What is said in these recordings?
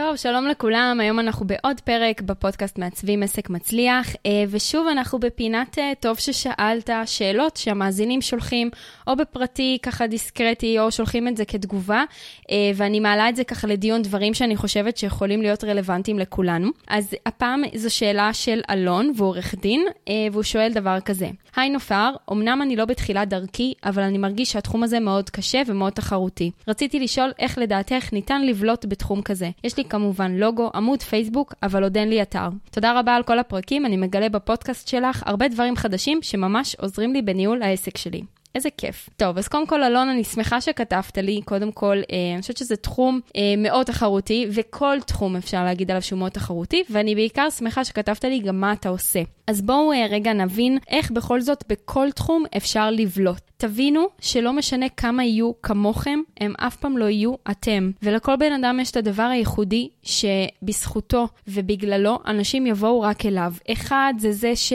טוב, שלום לכולם, היום אנחנו בעוד פרק בפודקאסט מעצבים עסק מצליח, אה, ושוב אנחנו בפינת אה, טוב ששאלת, שאלות שהמאזינים שולחים, או בפרטי ככה דיסקרטי, או שולחים את זה כתגובה, אה, ואני מעלה את זה ככה לדיון דברים שאני חושבת שיכולים להיות רלוונטיים לכולנו. אז הפעם זו שאלה של אלון, והוא עורך דין, והוא שואל דבר כזה: היי נופר, אמנם אני לא בתחילת דרכי, אבל אני מרגיש שהתחום הזה מאוד קשה ומאוד תחרותי. רציתי לשאול איך לדעתך ניתן לבלוט בתחום כזה. יש לי כמובן לוגו, עמוד פייסבוק, אבל עוד אין לי אתר. תודה רבה על כל הפרקים, אני מגלה בפודקאסט שלך הרבה דברים חדשים שממש עוזרים לי בניהול העסק שלי. איזה כיף. טוב, אז קודם כל, אלון, אני שמחה שכתבת לי. קודם כל, אה, אני חושבת שזה תחום אה, מאוד תחרותי, וכל תחום אפשר להגיד עליו שהוא מאוד תחרותי, ואני בעיקר שמחה שכתבת לי גם מה אתה עושה. אז בואו אה, רגע נבין איך בכל זאת בכל תחום אפשר לבלוט. תבינו שלא משנה כמה יהיו כמוכם, הם אף פעם לא יהיו אתם. ולכל בן אדם יש את הדבר הייחודי שבזכותו ובגללו אנשים יבואו רק אליו. אחד זה זה ש...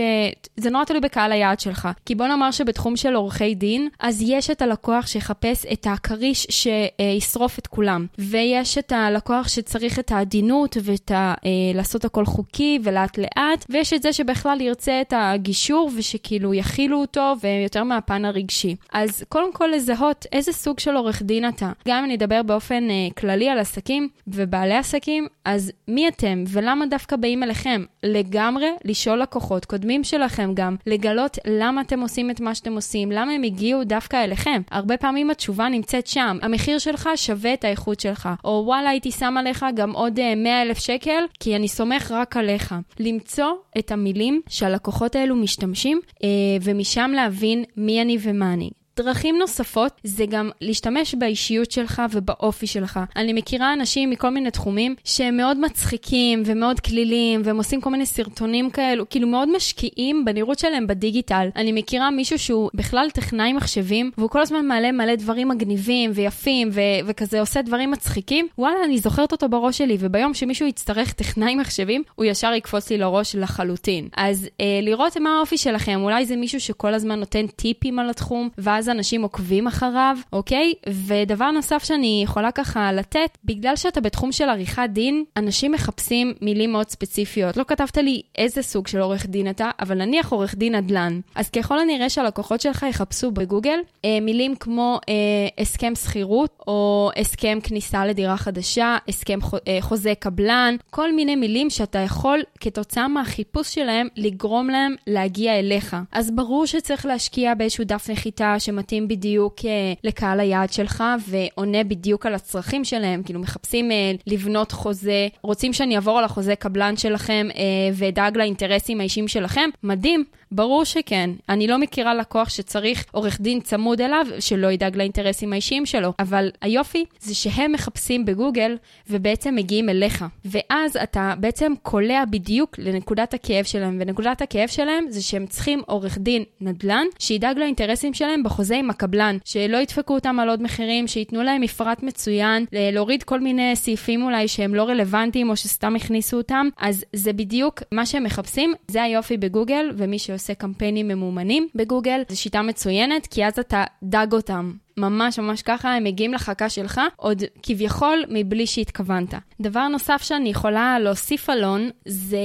זה נורא תלוי בקהל היעד שלך. כי בוא נאמר שבתחום של עורכי דין, אז יש את הלקוח שיחפש את הכריש שישרוף את כולם. ויש את הלקוח שצריך את העדינות ואת ה... אה, לעשות הכל חוקי ולאט לאט, ויש את זה שבכלל ירצה את הגישור ושכאילו יכילו אותו ויותר מהפן הרגשי. אז קודם כל לזהות איזה סוג של עורך דין אתה. גם אם אני אדבר באופן uh, כללי על עסקים ובעלי עסקים, אז מי אתם ולמה דווקא באים אליכם? לגמרי לשאול לקוחות קודמים שלכם גם, לגלות למה אתם עושים את מה שאתם עושים, למה הם הגיעו דווקא אליכם. הרבה פעמים התשובה נמצאת שם, המחיר שלך שווה את האיכות שלך, או וואלה הייתי שם עליך גם עוד uh, אה, 100 אלף שקל, כי אני סומך רק עליך. למצוא את המילים שהלקוחות האלו משתמשים, uh, ומשם להבין מי אני ומה אני. דרכים נוספות זה גם להשתמש באישיות שלך ובאופי שלך. אני מכירה אנשים מכל מיני תחומים שהם מאוד מצחיקים ומאוד כלילים והם עושים כל מיני סרטונים כאלו, כאילו מאוד משקיעים בנראות שלהם בדיגיטל. אני מכירה מישהו שהוא בכלל טכנאי מחשבים והוא כל הזמן מעלה מלא דברים מגניבים ויפים ו- וכזה עושה דברים מצחיקים. וואלה, אני זוכרת אותו בראש שלי וביום שמישהו יצטרך טכנאי מחשבים, הוא ישר יקפוץ לי לראש לחלוטין. אז אה, לראות מה האופי שלכם, אולי זה מישהו שכל הזמן נותן טיפים על התחום, ואז ואז אנשים עוקבים אחריו, אוקיי? ודבר נוסף שאני יכולה ככה לתת, בגלל שאתה בתחום של עריכת דין, אנשים מחפשים מילים מאוד ספציפיות. לא כתבת לי איזה סוג של עורך דין אתה, אבל נניח עורך דין נדל"ן. אז ככל הנראה שהלקוחות שלך יחפשו בגוגל אה, מילים כמו אה, הסכם שכירות, או הסכם כניסה לדירה חדשה, הסכם אה, חוזה קבלן, כל מיני מילים שאתה יכול כתוצאה מהחיפוש שלהם לגרום להם להגיע אליך. אז ברור שצריך להשקיע באיזשהו דף נחיתה שמתאים בדיוק uh, לקהל היעד שלך ועונה בדיוק על הצרכים שלהם. כאילו מחפשים uh, לבנות חוזה, רוצים שאני אעבור על החוזה קבלן שלכם uh, ואדאג לאינטרסים האישיים שלכם? מדהים. ברור שכן. אני לא מכירה לקוח שצריך עורך דין צמוד אליו, שלא ידאג לאינטרסים האישיים שלו. אבל היופי זה שהם מחפשים בגוגל ובעצם מגיעים אליך. ואז אתה בעצם קולע בדיוק לנקודת הכאב שלהם, ונקודת הכאב שלהם זה שהם צריכים עורך דין נדל"ן שידאג לאינטרסים שלהם בחוזה עם הקבלן, שלא ידפקו אותם על עוד מחירים, שייתנו להם מפרט מצוין, להוריד כל מיני סעיפים אולי שהם לא רלוונטיים או שסתם הכניסו אותם. אז זה בדיוק מה שהם מחפשים, זה היופי בגוגל, ומי שעושה עושה קמפיינים ממומנים בגוגל, זו שיטה מצוינת, כי אז אתה דג אותם. ממש ממש ככה, הם מגיעים לחכה שלך, עוד כביכול מבלי שהתכוונת. דבר נוסף שאני יכולה להוסיף אלון, זה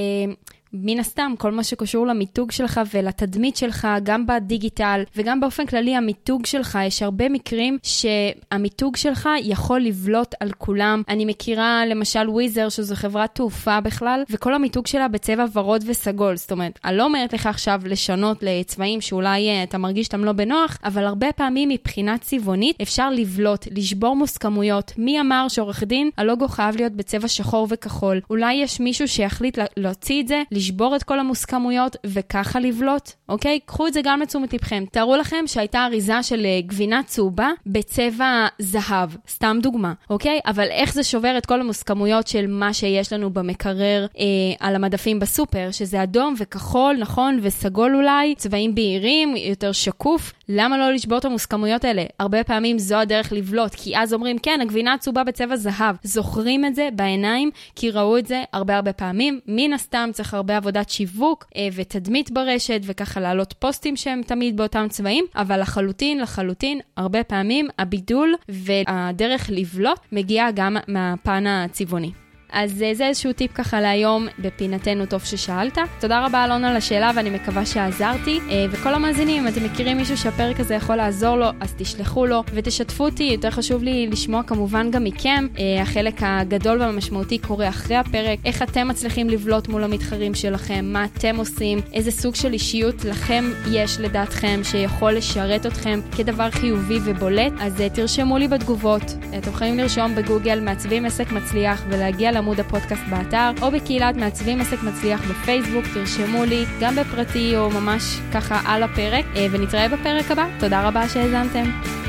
מן הסתם, כל מה שקשור למיתוג שלך ולתדמית שלך, גם בדיגיטל וגם באופן כללי המיתוג שלך, יש הרבה מקרים שהמיתוג שלך יכול לבלוט על כולם. אני מכירה למשל וויזר, שזו חברת תעופה בכלל, וכל המיתוג שלה בצבע ורוד וסגול. זאת אומרת, אני לא אומרת לך עכשיו לשנות לצבעים שאולי uh, אתה מרגיש שאתם לא בנוח, אבל הרבה פעמים מבחינה צבעונית אפשר לבלוט, לשבור מוסכמויות. מי אמר שעורך דין, הלוגו חייב להיות בצבע שחור וכחול? אולי יש מישהו שיחליט להוציא את זה, לשבור את כל המוסכמויות וככה לבלוט, אוקיי? קחו את זה גם לתשומת לבכם. תארו לכם שהייתה אריזה של אה, גבינה צהובה בצבע זהב, סתם דוגמה, אוקיי? אבל איך זה שובר את כל המוסכמויות של מה שיש לנו במקרר אה, על המדפים בסופר, שזה אדום וכחול, נכון, וסגול אולי, צבעים בהירים, יותר שקוף. למה לא לשבור את המוסכמויות האלה? הרבה פעמים זו הדרך לבלוט, כי אז אומרים, כן, הגבינה הצהובה בצבע זהב. זוכרים את זה בעיניים, כי ראו את זה הרבה הרבה פעמים. מן הסתם צריך הרבה עבודת שיווק אה, ותדמית ברשת, וככה להעלות פוסטים שהם תמיד באותם צבעים, אבל לחלוטין, לחלוטין, הרבה פעמים הבידול והדרך לבלוט מגיעה גם מהפן הצבעוני. אז אה, זה איזשהו טיפ ככה להיום בפינתנו טוב ששאלת. תודה רבה אלון על השאלה ואני מקווה שעזרתי. אה, וכל המאזינים, אם אתם מכירים מישהו שהפרק הזה יכול לעזור לו, אז תשלחו לו ותשתפו אותי. יותר חשוב לי לשמוע כמובן גם מכם. אה, החלק הגדול והמשמעותי קורה אחרי הפרק. איך אתם מצליחים לבלוט מול המתחרים שלכם, מה אתם עושים, איזה סוג של אישיות לכם יש לדעתכם שיכול לשרת אתכם כדבר חיובי ובולט. אז תרשמו לי בתגובות. אתם יכולים לרשום בגוגל מעצבים עסק מצליח ולהגיע עמוד הפודקאסט באתר, או בקהילת מעצבים עסק מצליח בפייסבוק, תרשמו לי, גם בפרטי או ממש ככה על הפרק, אה, ונתראה בפרק הבא. תודה רבה שהאזנתם.